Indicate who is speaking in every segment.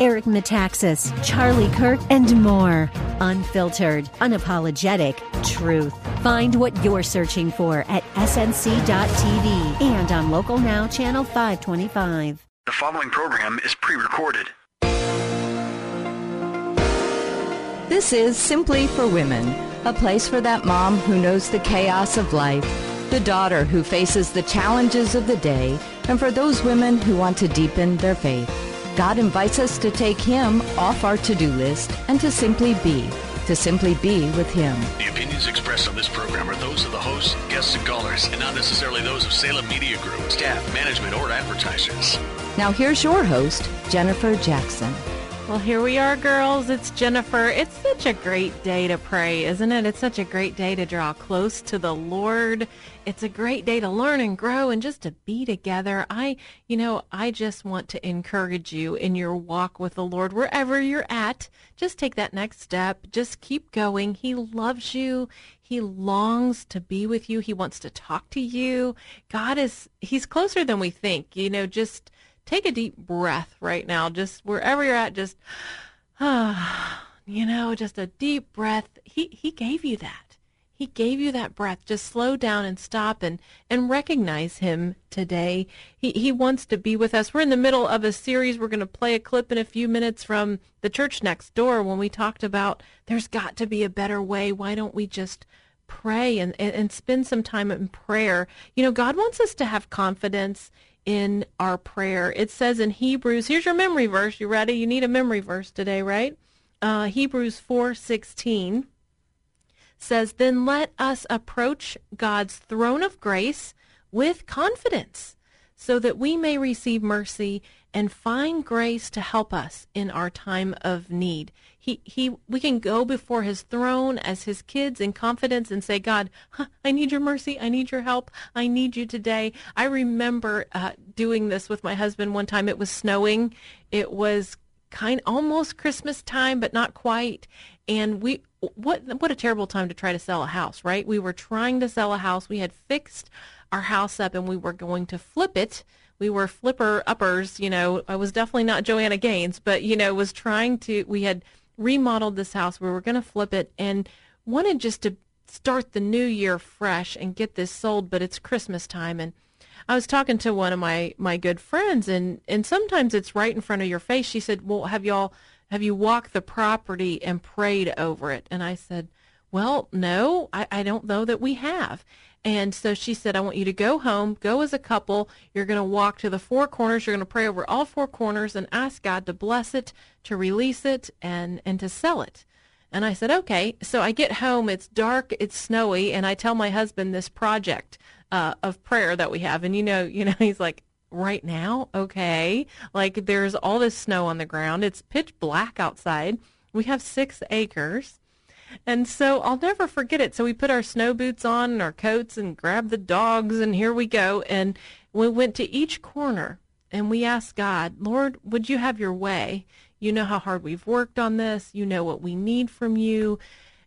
Speaker 1: Eric Metaxas, Charlie Kirk, and more. Unfiltered, unapologetic truth. Find what you're searching for at snc.tv and on Local Now, Channel 525.
Speaker 2: The following program is pre recorded.
Speaker 3: This is Simply for Women, a place for that mom who knows the chaos of life, the daughter who faces the challenges of the day, and for those women who want to deepen their faith. God invites us to take Him off our to do list and to simply be, to simply be with Him.
Speaker 4: The opinions expressed on this program are those of the hosts, guests, and callers, and not necessarily those of Salem Media Group, staff, management, or advertisers.
Speaker 3: Now here's your host, Jennifer Jackson.
Speaker 5: Well, here we are, girls. It's Jennifer. It's such a great day to pray, isn't it? It's such a great day to draw close to the Lord. It's a great day to learn and grow and just to be together. I, you know, I just want to encourage you in your walk with the Lord, wherever you're at. Just take that next step. Just keep going. He loves you. He longs to be with you. He wants to talk to you. God is, He's closer than we think. You know, just take a deep breath right now. Just wherever you're at, just, ah, you know, just a deep breath. He, he gave you that. He gave you that breath. Just slow down and stop and, and recognize him today. He, he wants to be with us. We're in the middle of a series. We're going to play a clip in a few minutes from the church next door when we talked about there's got to be a better way. Why don't we just pray and, and, and spend some time in prayer? You know, God wants us to have confidence in our prayer. It says in Hebrews, here's your memory verse. You ready? You need a memory verse today, right? Uh, Hebrews 4:16 says, "Then let us approach God's throne of grace with confidence, so that we may receive mercy and find grace to help us in our time of need." He, he, we can go before his throne as his kids in confidence and say, God, huh, I need your mercy. I need your help. I need you today. I remember uh, doing this with my husband one time. It was snowing. It was kind almost Christmas time, but not quite. And we, what, what a terrible time to try to sell a house, right? We were trying to sell a house. We had fixed our house up and we were going to flip it we were flipper uppers, you know, I was definitely not Joanna Gaines, but you know, was trying to we had remodeled this house. We were going to flip it and wanted just to start the new year fresh and get this sold, but it's Christmas time and I was talking to one of my my good friends and and sometimes it's right in front of your face. She said, "Well, have y'all have you walked the property and prayed over it?" And I said, "Well, no, I, I don't know that we have." And so she said, I want you to go home, go as a couple. You're going to walk to the four corners. You're going to pray over all four corners and ask God to bless it, to release it, and, and to sell it. And I said, okay. So I get home. It's dark. It's snowy. And I tell my husband this project uh, of prayer that we have. And, you know, you know, he's like, right now? Okay. Like there's all this snow on the ground. It's pitch black outside. We have six acres and so I'll never forget it. So we put our snow boots on and our coats and grabbed the dogs and here we go. And we went to each corner and we asked God, Lord, would you have your way? You know how hard we've worked on this. You know what we need from you.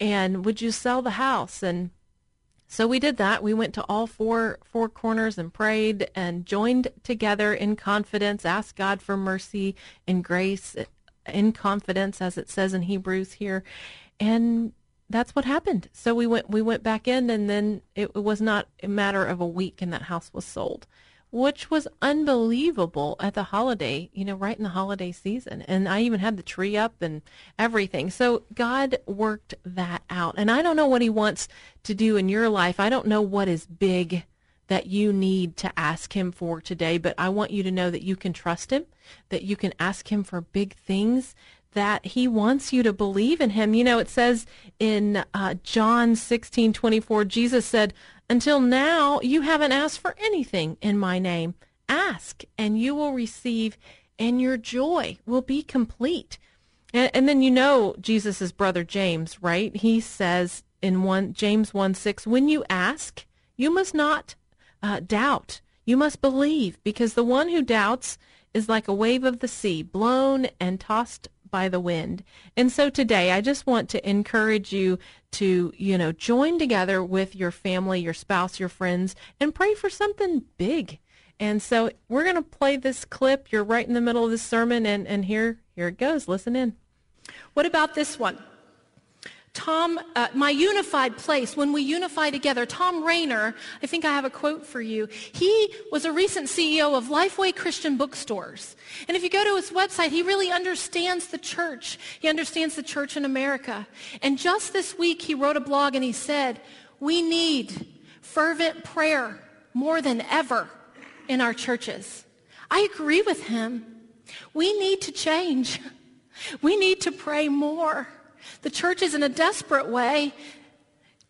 Speaker 5: And would you sell the house? And so we did that. We went to all four four corners and prayed and joined together in confidence, asked God for mercy and grace in confidence as it says in Hebrews here and that's what happened. So we went we went back in, and then it was not a matter of a week, and that house was sold, which was unbelievable at the holiday, you know, right in the holiday season. And I even had the tree up and everything. So God worked that out, and I don't know what He wants to do in your life. I don't know what is big that you need to ask him for today, but I want you to know that you can trust him, that you can ask him for big things, that he wants you to believe in him. You know, it says in uh, John 16, 24, Jesus said, until now, you haven't asked for anything in my name. Ask and you will receive and your joy will be complete. And, and then you know Jesus' brother James, right? He says in one James 1 6, when you ask, you must not uh, doubt. You must believe because the one who doubts
Speaker 6: is like a wave of the sea, blown and tossed by the wind. And so today I just want to encourage you to, you know, join together with your family, your spouse, your friends, and pray for something big. And so we're going to play this clip. You're right in the middle of the sermon, and, and here, here it goes. Listen in.
Speaker 5: What about this one? Thom, uh, my unified place, when we unify together, Thom Rainer, I think I have a quote for you. He was a recent CEO of Lifeway Christian Bookstores. And if you go to his website, he really understands the church. He understands the church in America. And just this week, he wrote a blog and he said, we need fervent prayer more than ever in our churches. I agree with him. We need to change. We need to pray more. The church is in a desperate way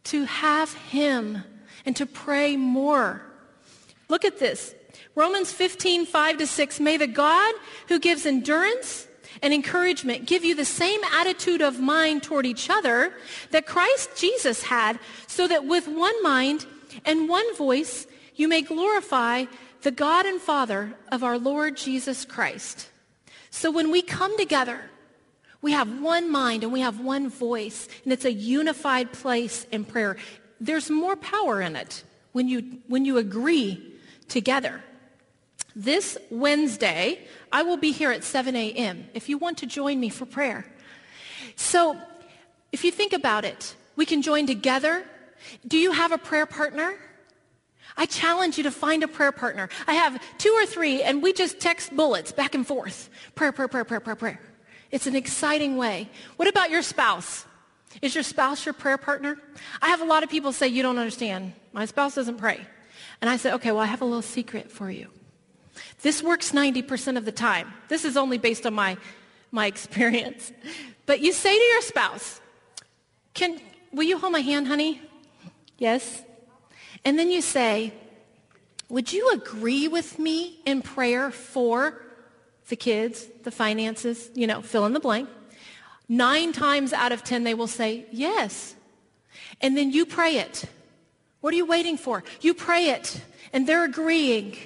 Speaker 5: to have him and to pray more. Look at this. Romans 15, 5 to 6. May the God who gives endurance and encouragement give you the same attitude of mind toward each other that Christ Jesus had, so that with one mind and one voice you may glorify the God and Father of our Lord Jesus Christ. So when we come together, we have one mind and we have one voice, and it's a unified place in prayer. There's more power in it when you, when you agree together. This Wednesday, I will be here at 7 a.m. if you want to join me for prayer. So if you think about it, we can join together. Do you have a prayer partner? I challenge you to find a prayer partner. I have two or three, and we just text bullets back and forth. Prayer, prayer, prayer, prayer, prayer, prayer. It's an exciting way. What about your spouse? Is your spouse your prayer partner? I have a lot of people say, you don't understand. My spouse doesn't pray. And I say, okay, well, I have a little secret for you. This works 90% of the time. This is only based on my, my experience. But you say to your spouse, can, will you hold my hand, honey? Yes. And then you say, would you agree with me in prayer for the kids, the finances, you know, fill in the blank. Nine times out of ten, they will say, yes. And then you pray it. What are you waiting for? You pray it, and they're agreeing.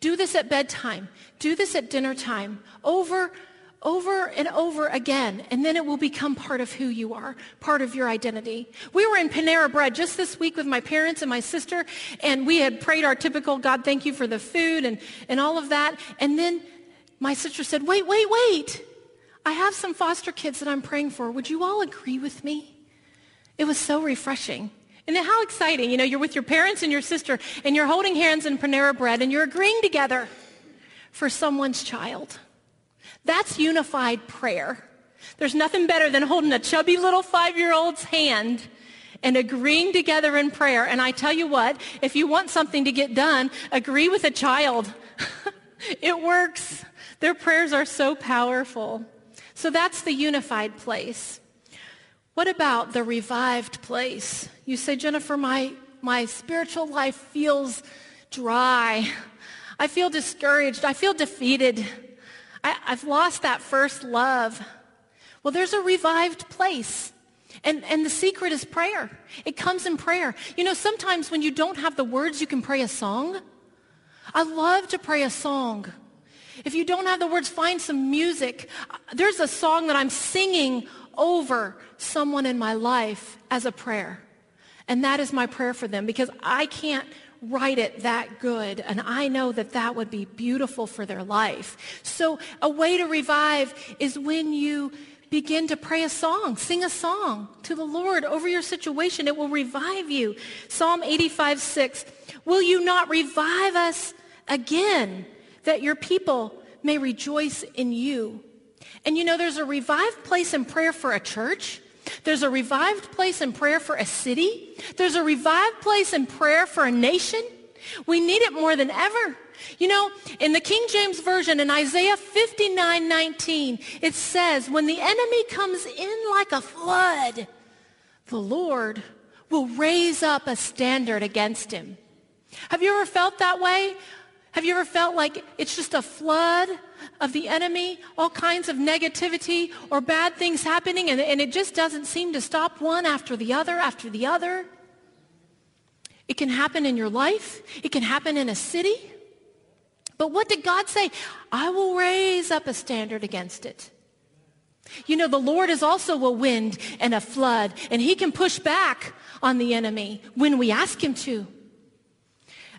Speaker 5: Do this at bedtime. Do this at dinner time. Over, over and over again. And then it will become part of who you are, part of your identity. We were in Panera Bread just this week with my parents and my sister, and we had prayed our typical, God, thank you for the food and, and all of that. And then my sister said, wait, wait, wait. I have some foster kids that I'm praying for. Would you all agree with me? It was so refreshing. And how exciting. You know, you're with your parents and your sister and you're holding hands in Panera Bread and you're agreeing together for someone's child. That's unified prayer. There's nothing better than holding a chubby little five-year-old's hand and agreeing together in prayer. And I tell you what, if you want something to get done, agree with a child. it works. Their prayers are so powerful. So that's the unified place. What about the revived place? You say, Jennifer, my, my spiritual life feels dry. I feel discouraged. I feel defeated. I, I've lost that first love. Well, there's a revived place. And, and the secret is prayer. It comes in prayer. You know, sometimes when you don't have the words, you can pray a song. I love to pray a song. If you don't have the words, find some music. There's a song that I'm singing over someone in my life as a prayer. And that is my prayer for them because I can't write it that good. And I know that that would be beautiful for their life. So a way to revive is when you begin to pray a song, sing a song to the Lord over your situation. It will revive you. Psalm 85, 6. Will you not revive us again? That your people may rejoice in you. And you know, there's a revived place in prayer for a church. There's a revived place in prayer for a city. There's a revived place in prayer for a nation. We need it more than ever. You know, in the King James Version in Isaiah 59, 19, it says, when the enemy comes in like a flood, the Lord will raise up a standard against him. Have you ever felt that way? Have you ever felt like it's just a flood of the enemy, all kinds of negativity or bad things happening, and, and it just doesn't seem to stop one after the other after the other? It can happen in your life. It can happen in a city.
Speaker 7: But what did God say? I will raise up a standard against it. You know, the Lord is also a wind and a flood, and he can push back on the enemy when we ask him to.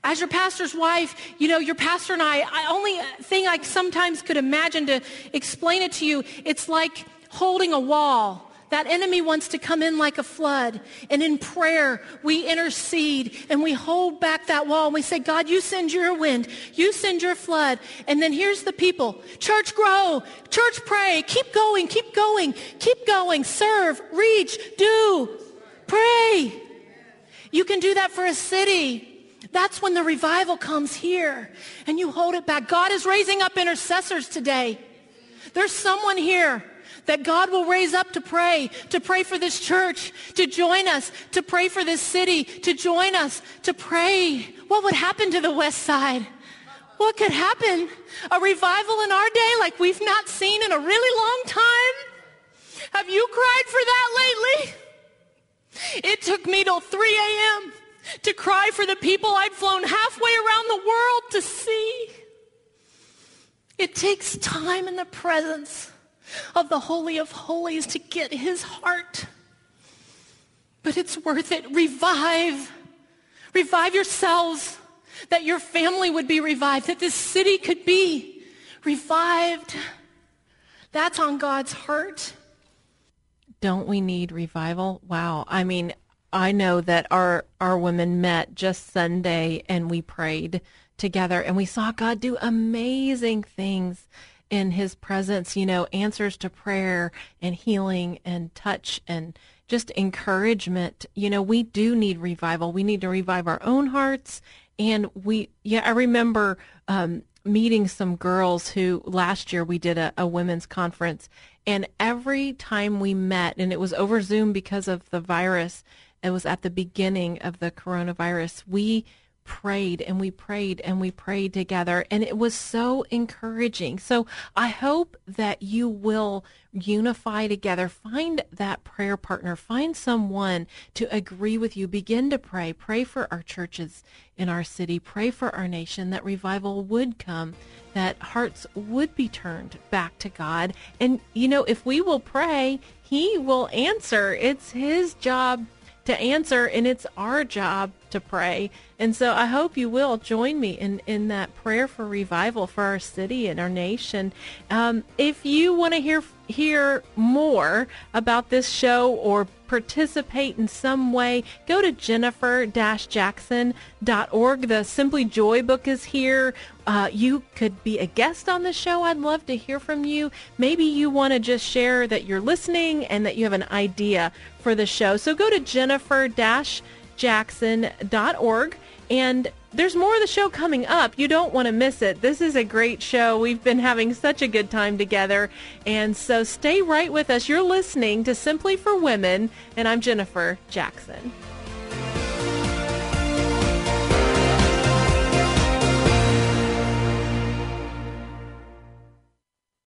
Speaker 7: As your pastor's wife, you know, your pastor and I, I only thing I sometimes could imagine to explain it to you, it's like holding a wall. That enemy wants to come in like a flood. And in prayer, we intercede and we hold back that wall and we say, God, you send your wind. You send your flood. And then here's the people. Church grow. Church pray. Keep going. Keep going. Keep going. Serve. Reach. Do. Pray. You can do that for a city. That's when the revival comes here and you hold it back. God is raising up intercessors today. There's someone here that God will raise up to pray, to pray for this church, to join us, to pray for this city, to join us, to pray. What would happen to the west side? What could happen? A revival in our day like we've not seen in a really long time? Have you cried for that lately? It took me till 3 a.m. to cry for the people I'd flown halfway around the world to see. It takes time in the presence of the Holy of Holies to get his heart. But it's worth it. Revive. Revive yourselves that your family would be revived, that this city could be revived. That's on God's heart.
Speaker 5: Don't we need revival? Wow. I mean, I know that our our women met just Sunday and we prayed together and we saw God do amazing things in his presence, you know, answers to prayer and healing and touch and just encouragement. You know, we do need revival. We need to revive our own hearts. And we, yeah, I remember um, meeting some girls who last year we did a, a women's conference. And every time we met, and it was over Zoom because of the virus, it was at the beginning of the coronavirus, we prayed and we prayed and we prayed together and it was so encouraging. So I hope that you will unify together, find that prayer partner, find someone to agree with you, begin to pray, pray for our churches in our city, pray for our nation that revival would come, that hearts would be turned back to God. And you know, if we will pray, he will answer. It's his job to answer and it's our job to pray. And so I hope you will join me in, in that prayer for revival for our city and our nation. Um, if you want to hear hear more about this show or participate in some way, go to jennifer-jackson.org. The Simply Joy book is here. Uh, you could be a guest on the show. I'd love to hear from you. Maybe you want to just share that you're listening and that you have an idea for the show. So go to jennifer-jackson.org jackson.org. And there's more of the show coming up. You don't want to miss it. This is a great show. We've been having such a good time together. And so stay right with us. You're listening to Simply for Women, and I'm Jennifer Jackson.